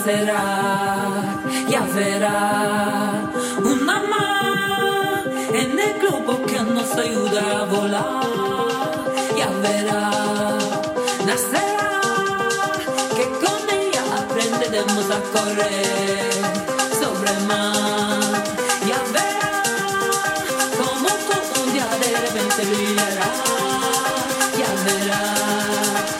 Nacerá, ya verá. Una más en el globo que nos ayuda a volar, ya verá, nacerá, que con ella aprenderemos a correr sobre el mar, ya verá, como todo un día de repente brillará, ya verá.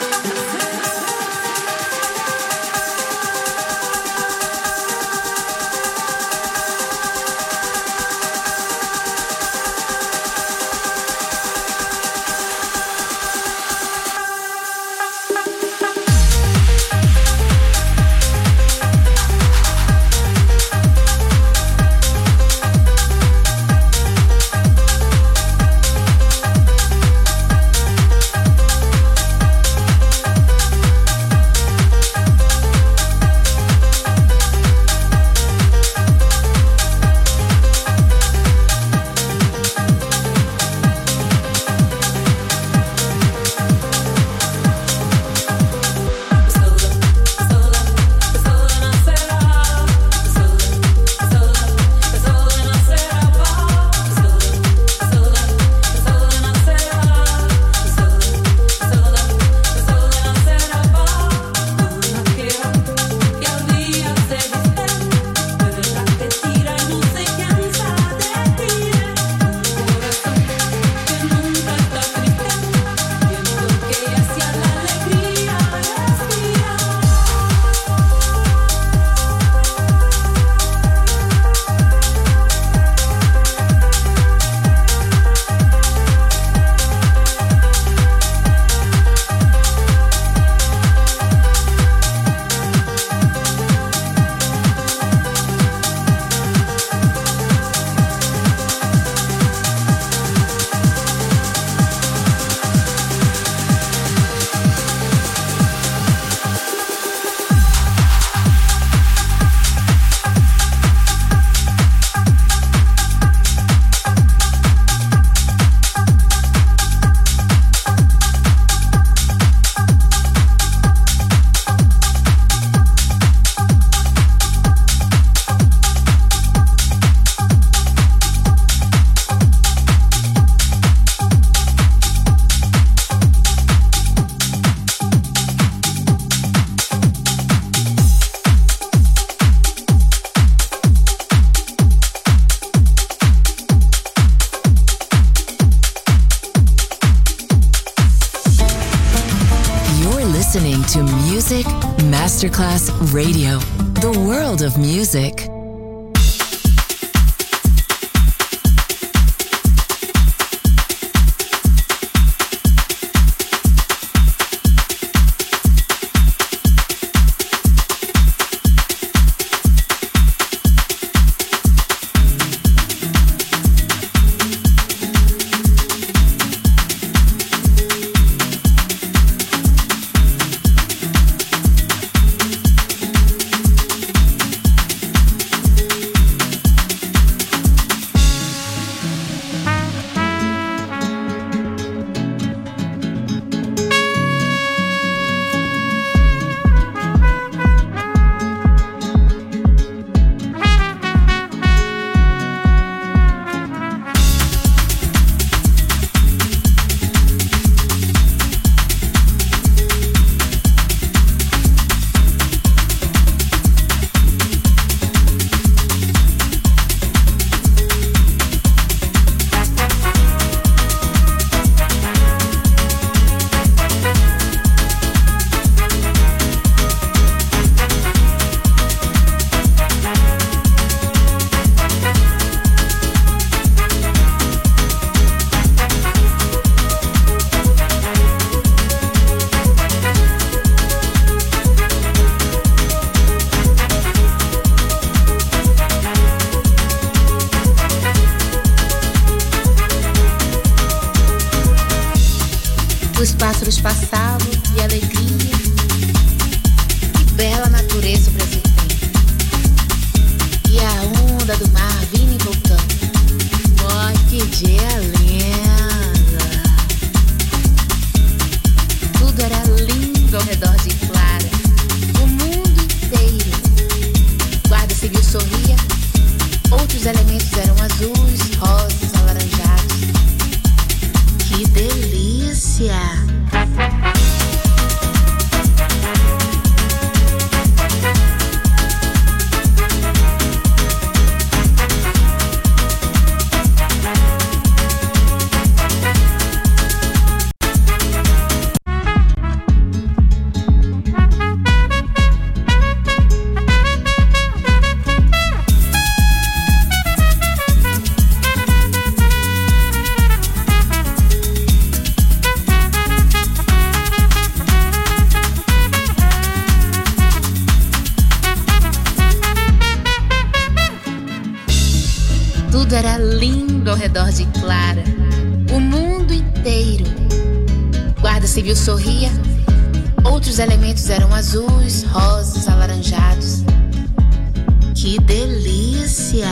Masterclass Radio, Tudo era lindo ao redor de Clara. O mundo inteiro. Guarda Civil sorria. Outros elementos eram azuis, rosas, alaranjados. Que delícia!